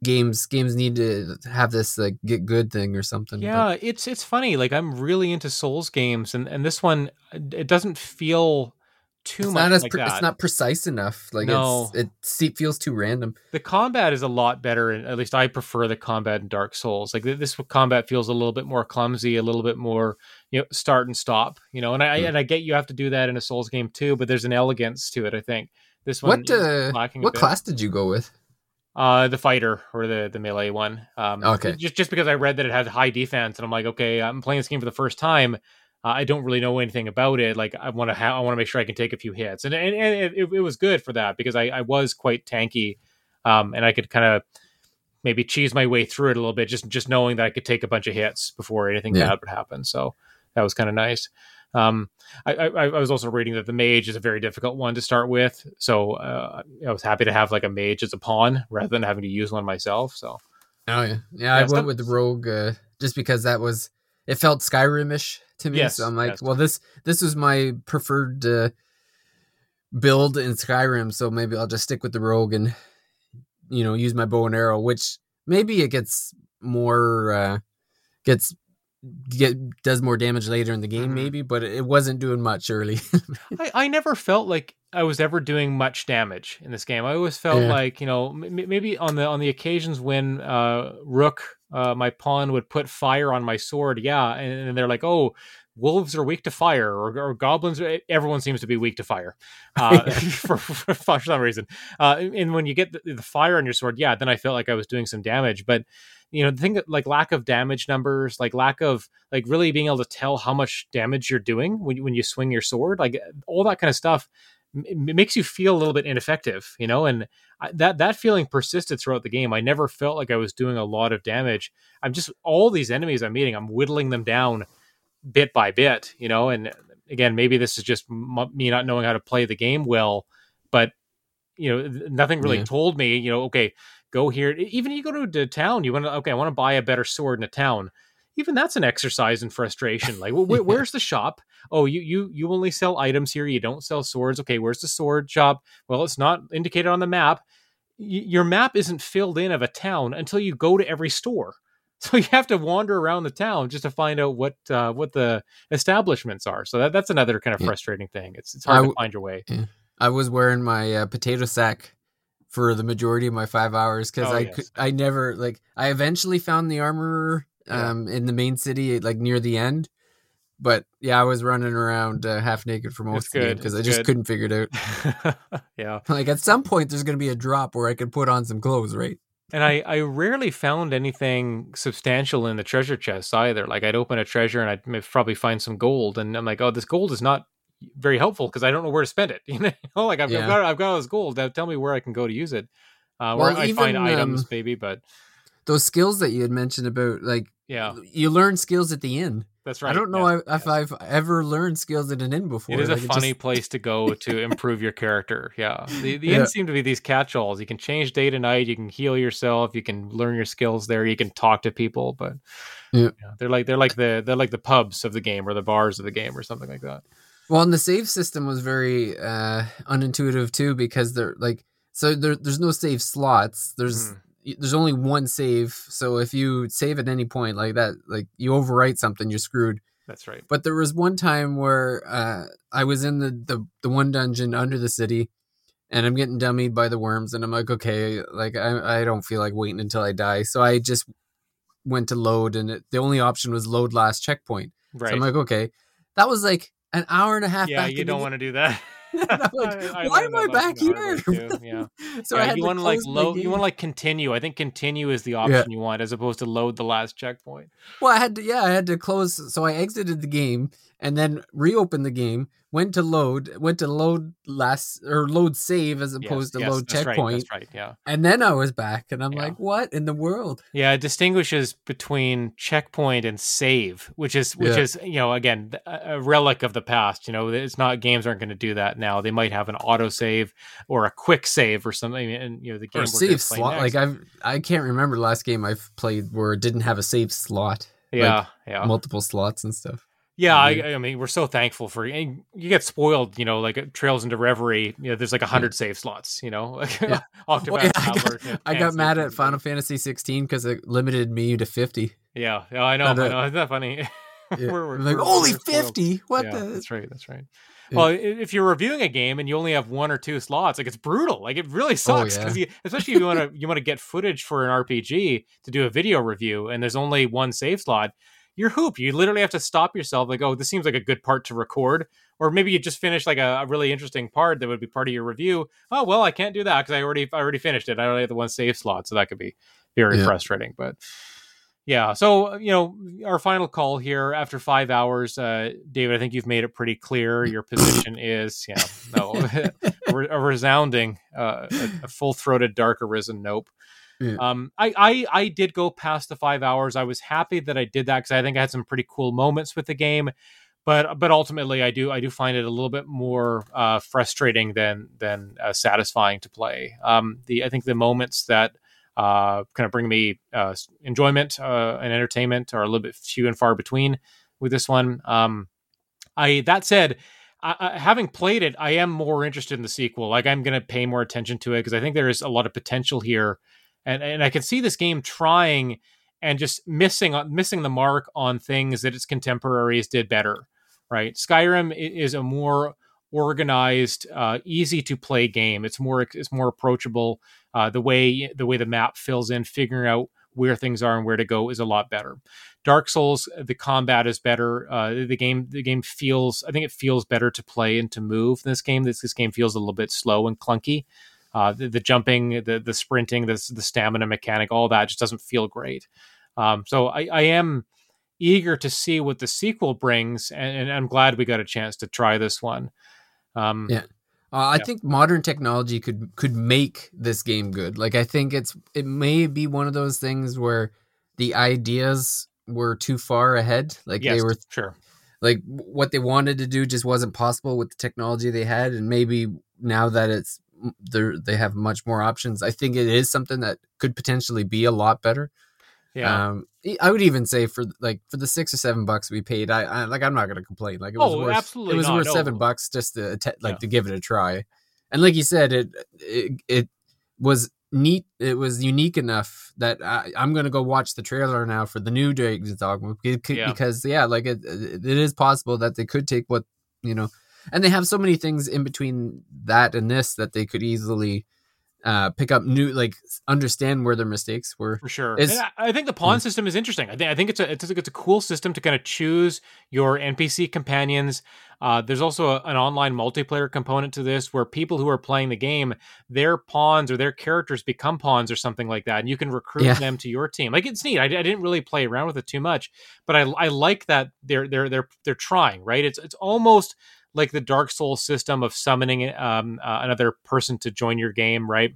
games games need to have this like get good thing or something yeah but. it's it's funny like i'm really into souls games and and this one it doesn't feel too it's much like pre- it's not precise enough like no. it's it feels too random the combat is a lot better and at least i prefer the combat in dark souls like this combat feels a little bit more clumsy a little bit more you know start and stop you know and i mm. and i get you have to do that in a souls game too but there's an elegance to it i think this one what uh, what class did you go with uh, the fighter or the the melee one. Um, okay. Just just because I read that it had high defense, and I'm like, okay, I'm playing this game for the first time. Uh, I don't really know anything about it. Like, I want to ha- I want to make sure I can take a few hits, and and, and it, it was good for that because I, I was quite tanky, um, and I could kind of maybe cheese my way through it a little bit, just just knowing that I could take a bunch of hits before anything yeah. bad would happen. So that was kind of nice. Um, I, I, I, was also reading that the mage is a very difficult one to start with, so uh, I was happy to have like a mage as a pawn rather than having to use one myself. So, oh yeah, yeah, I went with the rogue uh, just because that was it felt Skyrimish to me. Yes, so I'm like, yes. well, this this is my preferred uh, build in Skyrim, so maybe I'll just stick with the rogue and you know use my bow and arrow, which maybe it gets more uh, gets get does more damage later in the game, Mhm. maybe, but it wasn't doing much early. I, I never felt like I was ever doing much damage in this game. I always felt Yeah. like you know m- maybe on the on the occasions when uh, Rook, uh, my pawn, would put fire on my sword. Yeah, and, and they're like, oh. Wolves are weak to fire, or, or goblins. Everyone seems to be weak to fire, uh, for, for, for some reason. Uh, and when you get the, the fire on your sword, yeah, then I felt like I was doing some damage. But you know, the thing that like lack of damage numbers, like lack of like really being able to tell how much damage you're doing when you, when you swing your sword, like all that kind of stuff it makes you feel a little bit ineffective, you know, and I, that that feeling persisted throughout the game. I never felt like I was doing a lot of damage. I'm just all these enemies I'm meeting, I'm whittling them down bit by bit, you know, and again, maybe this is just m- me not knowing how to play the game well, but you know, th- nothing really Yeah. told me, you know, okay, go here. Even you go to, to town, you want to, okay, I want to buy a better sword in a town. Even that's an exercise in frustration. Like, wh- wh- where's the shop? Oh, you you you only sell items here. You don't sell swords. Okay, where's the sword shop? Well, it's not indicated on the map. Y- your map isn't filled in of a town until you go to every store. So you have to wander around the town just to find out what uh, what the establishments are. So that, that's another kind of Yeah. frustrating thing. It's it's hard to find your way. I was wearing my uh, potato sack for the majority of my five hours because Oh, I yes. could, I never like I eventually found the armorer Yeah. um in the main city like near the end, but yeah, I was running around uh, half naked for most of the game because I just good. couldn't figure it out. yeah. Like at some point, there's gonna be a drop where I could put on some clothes, right? And I, I rarely found anything substantial in the treasure chests either. Like I'd open a treasure and I'd probably find some gold, and I'm like, oh, this gold is not very helpful because I don't know where to spend it. You know, like I've, Yeah. I've got I've got all this gold. Now tell me where I can go to use it. Uh, Well, where I find even, items um, maybe, but Those skills that you had mentioned about like yeah, you learn skills at the inn. That's right. I don't know yes, if, yes. I've ever learned skills at an inn before. It is a funny just- place to go to improve your character. Yeah. The, the Yeah. inns seem to be these catch alls. You can change day to night. You can heal yourself. You can learn your skills there. You can talk to people, but Yeah. they're like they're like the they're like the pubs of the game or the bars of the game or something like that. Well, and the save system was very uh, unintuitive too because they're like so there, there's no save slots. There's Mhm. There's only one save. So if you save at any point like that, like you overwrite something, you're screwed. That's right. But there was one time where uh, I was in the, the the one dungeon under the city, and I'm getting dummied by the worms, and I'm like, okay, like I I don't feel like waiting until I die, so I just went to load, and it, the only option was load last checkpoint. Right. So I'm like, okay, that was like an hour and a half. yeah, back you don't want to do that. Like, I- I why am I back the hard way here? Yeah. so yeah, I had you to want to like load. You want to like continue. I think continue is the option you want as opposed to load the last checkpoint. Well, I had to, yeah, I had to close. So I exited the game and then reopened the game. Went to load, went to load last or load save as opposed yes, to yes, load checkpoint, Right, that's right. Yeah. and then I was back, and I'm Yeah. like, what in the world? Yeah, it distinguishes between checkpoint and save, which is which Yeah. is you know again a relic of the past. You know, it's not games aren't going to do that now. They might have an auto save or a quick save or something, and you know the game Or save slot? next. Like I've I can't remember the last game I've played where it didn't have a save slot, yeah, yeah, multiple slots and stuff. Yeah. I, weird. I mean, we're so thankful for and you get spoiled. You know, like it Trails into Reverie. You know, there's like a hundred save slots. You know, like Yeah. Well, yeah, I got, I got mad at. Final Fantasy 16 because it limited me to 50. Yeah, yeah, I know, uh, I know. Isn't that funny? Yeah. We're- we're- like, we're- only 50? What yeah, the? That's right. That's right. Yeah. Well, if you're reviewing a game and you only have one or two slots, like it's brutal. Like it really sucks Oh, yeah. because you, especially if you want to, you want to get footage for an RPG to do a video review, and there's only one save slot. You're hoop. You literally have to stop yourself. Like, oh, this seems like a good part to record, or maybe you just finished like a, a really interesting part that would be part of your review. Oh, well, I can't do that because I already, I already finished it. I only have the one save slot, so that could be very Yeah. frustrating. But yeah, so you know, our final call here after five hours, uh, David. I think you've made it pretty clear. Your position is, yeah, no, a, resounding, uh, a, a full-throated dark arisen nope. Yeah. Um, I, I I did go past the five hours. I was happy that I did that because I think I had some pretty cool moments with the game. But but ultimately, I do I do find it a little bit more uh, frustrating than than uh, satisfying to play. Um, the I think the moments that uh, kind of bring me uh, enjoyment uh, and entertainment are a little bit few and far between with this one. Um, I that said, having played it, I am more interested in the sequel. Like I'm going to pay more attention to it because I think there is a lot of potential here, and and I can see this game trying and just missing missing the mark on things that its contemporaries did better. Right, Skyrim is a more organized, uh, easy to play game. It's more it's more approachable. Uh, the way the way the map fills in, figuring out where things are and where to go is a lot better. Dark Souls, the combat is better. Uh, the game the game feels I think it feels better to play and to move. In this game, this this game feels a little bit slow and clunky. Uh, the, the, jumping, the the sprinting, the the stamina mechanic, all that just doesn't feel great. Um, so I, I am eager to see what the sequel brings, and, and, I'm glad we got a chance to try this one. Um, yeah. Uh, I yeah. think modern technology could could make this game good. Like I think it's it may be one of those things where the ideas were too far ahead. Like yes, they were sure. Like what they wanted to do just wasn't possible with the technology they had, and maybe now that it's they they have much more options. I think it is something that could potentially be a lot better. Yeah. Um, I would even say for like for the six or seven bucks we paid, I, I like I'm not gonna complain. Like it was oh, worth, absolutely it was not. worth no. seven bucks just to like yeah. to give it a try. And like you said, it it, it was neat. It was unique enough that I, am gonna go watch the trailer now for the new Dragon's Dogma because yeah, because, yeah like it, it is possible that they could take what you know, and they have so many things in between that and this that they could easily uh, pick up new like understand where their mistakes were. For sure. I think the pawn mm. system is interesting. I think i think it's a it's a, it's a cool system to kind of choose your npc companions. Uh, there's also a, an online multiplayer component to this where people who are playing the game their pawns or their characters become pawns or something like that and you can recruit yeah. them to your team. Like it's neat. I, I, didn't really play around with it too much but i i like that they're they're they're they're trying right? It's it's almost like the Dark Souls system of summoning um, uh, another person to join your game, right?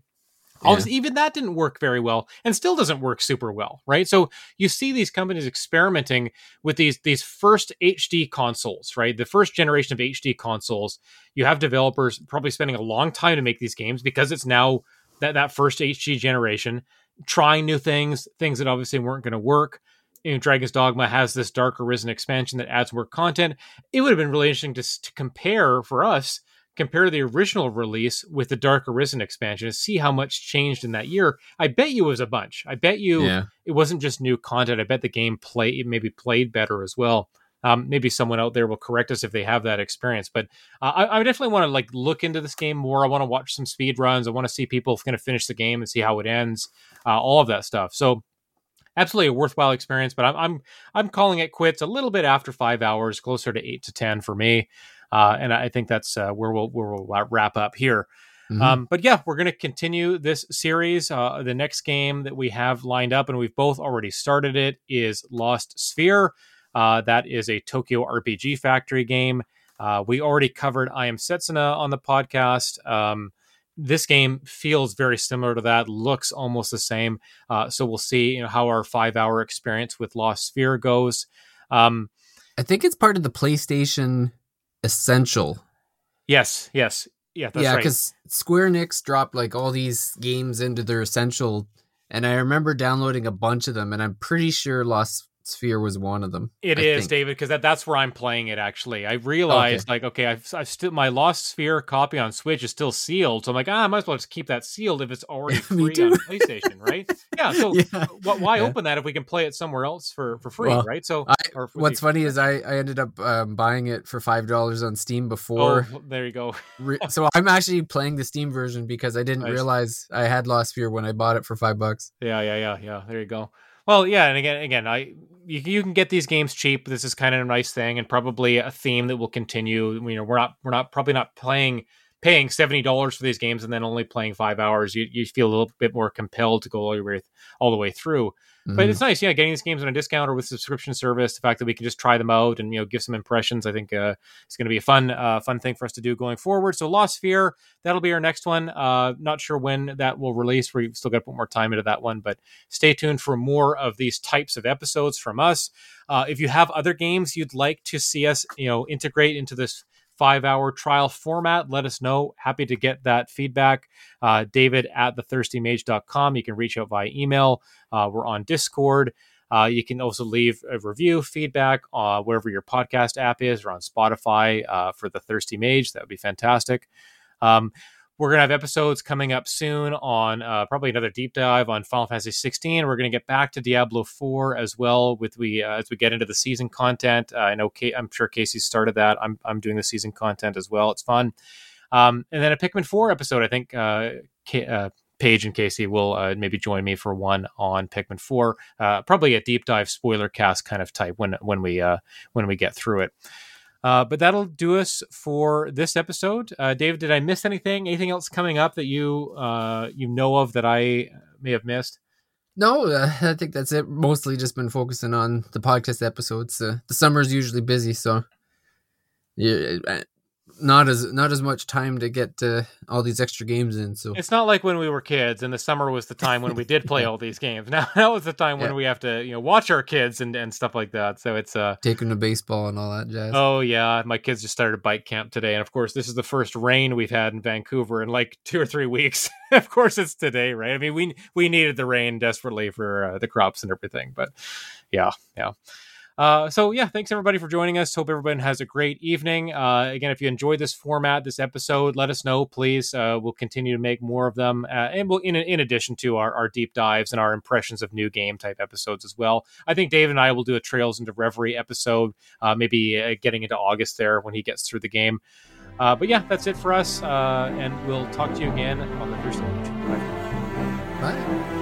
Yeah. even that didn't work very well and still doesn't work super well, right? So you see these companies experimenting with these these first HD consoles, right? The first generation of HD consoles. You have developers probably spending a long time to make these games because it's now that that first HD generation, trying new things, things that obviously weren't going to work you know, Dragon's Dogma has this Dark Arisen expansion that adds more content. It would have been really interesting to, to compare for us, compare the original release with the Dark Arisen expansion and see how much changed in that year. I bet you it was a bunch. I bet you yeah. it wasn't just new content. I bet the game play maybe played better as well. Um, maybe someone out there will correct us if they have that experience. But uh, I, I, definitely want to like look into this game more. I want to watch some speed runs. I want to see people kind of finish the game and see how it ends. Uh, all of that stuff. So absolutely a worthwhile experience. But I'm I'm I'm calling it quits a little bit after five hours, closer to eight to ten for me. Uh, and I think that's uh, where we'll where we'll wrap up here. Mm-hmm. Um, but yeah, we're going to continue this series. Uh, the next game that we have lined up, and we've both already started it, is Lost Sphear. Uh, that is a Tokyo RPG Factory game. Uh, we already covered I Am Setsuna on the podcast. Um, this game feels very similar to that looks almost the same uh, so we'll see you know, how our five hour experience with lost Sphear goes. Um, i think it's part of the playstation essential. Yes yes. Yeah yeah because right. square enix dropped like all these games into their essential and i remember downloading a bunch of them and i'm pretty sure lost Sphear was one of them. It I is, think. David, because that, that's where I'm playing it. Actually, I realized okay. like, okay, I've, I've still my Lost Sphear copy on Switch is still sealed, so I'm like, ah, I might as well just keep that sealed if it's already free on PlayStation, right? Yeah. So yeah. why yeah. open that if we can play it somewhere else for for free, well, right? So I, what's funny is I I ended up um, buying it for five dollars on Steam before. Oh, there you go. re- so I'm actually playing the Steam version because I didn't nice. realize I had Lost Sphear when I bought it for five bucks. Yeah, yeah, yeah, yeah. There you go. Well, yeah, and again, again, I you, you can get these games cheap. This is kind of a nice thing, and probably a theme that will continue. You know, we're not we're not probably not playing paying seventy dollars for these games and then only playing five hours. You you feel a little bit more compelled to go all the way all the way through. Mm-hmm. But it's nice, yeah, getting these games on a discount or with subscription service. The fact that we can just try them out and you know give some impressions, I think uh, it's going to be a fun uh, fun thing for us to do going forward. So Lost Sphear, that'll be our next one. Uh, not sure when that will release. We've still got to put more time into that one, but stay tuned for more of these types of episodes from us. Uh, if you have other games you'd like to see us, you know, integrate into this five hour trial format. Let us know. Happy to get that feedback. Uh, David at thethirstymage.com. You can reach out via email. Uh, we're on Discord. Uh, you can also leave a review, feedback uh, wherever your podcast app is or on Spotify uh, for The Thirsty Mage. That would be fantastic. Um, we're gonna have episodes coming up soon on uh, probably another deep dive on Final Fantasy 16. We're gonna get back to Diablo 4 as well with we uh, as we get into the season content. Uh, I know Kate, I'm sure Casey started that. I'm I'm doing the season content as well. It's fun. Um, and then a Pikmin 4 episode. I think uh, K- uh, Paige and Casey will uh, maybe join me for one on Pikmin 4. Uh, probably a deep dive spoiler cast kind of type when when we uh, when we get through it. Uh, but that'll do us for this episode. Uh, David, did I miss anything? Anything else coming up that you uh, you know of that I may have missed? No, uh, I think that's it. Mostly just been focusing on the podcast episodes. Uh, the summer's usually busy, so yeah, not as not as much time to get uh, all these extra games in. So it's not like when we were kids and the summer was the time when we did play all these games. Now that was the time when we have to you know watch our kids and, and stuff like that. So it's uh taking the baseball and all that jazz. Oh yeah, my kids just started bike camp today, and of course this is the first rain we've had in Vancouver in like two or three weeks. of course it's today, right? I mean we we needed the rain desperately for uh, the crops and everything, but yeah, yeah. Uh, so yeah, thanks everybody for joining us. Hope everyone has a great evening. Uh, again, if you enjoyed this format, this episode, let us know, please. Uh, we'll continue to make more of them, uh, and we'll in in addition to our, our deep dives and our impressions of new game type episodes as well. I think Dave and I will do a Trails into Reverie episode, uh, maybe getting into August there when he gets through the game. but yeah, that's it for us, and we'll talk to you again on the first. Bye. Bye.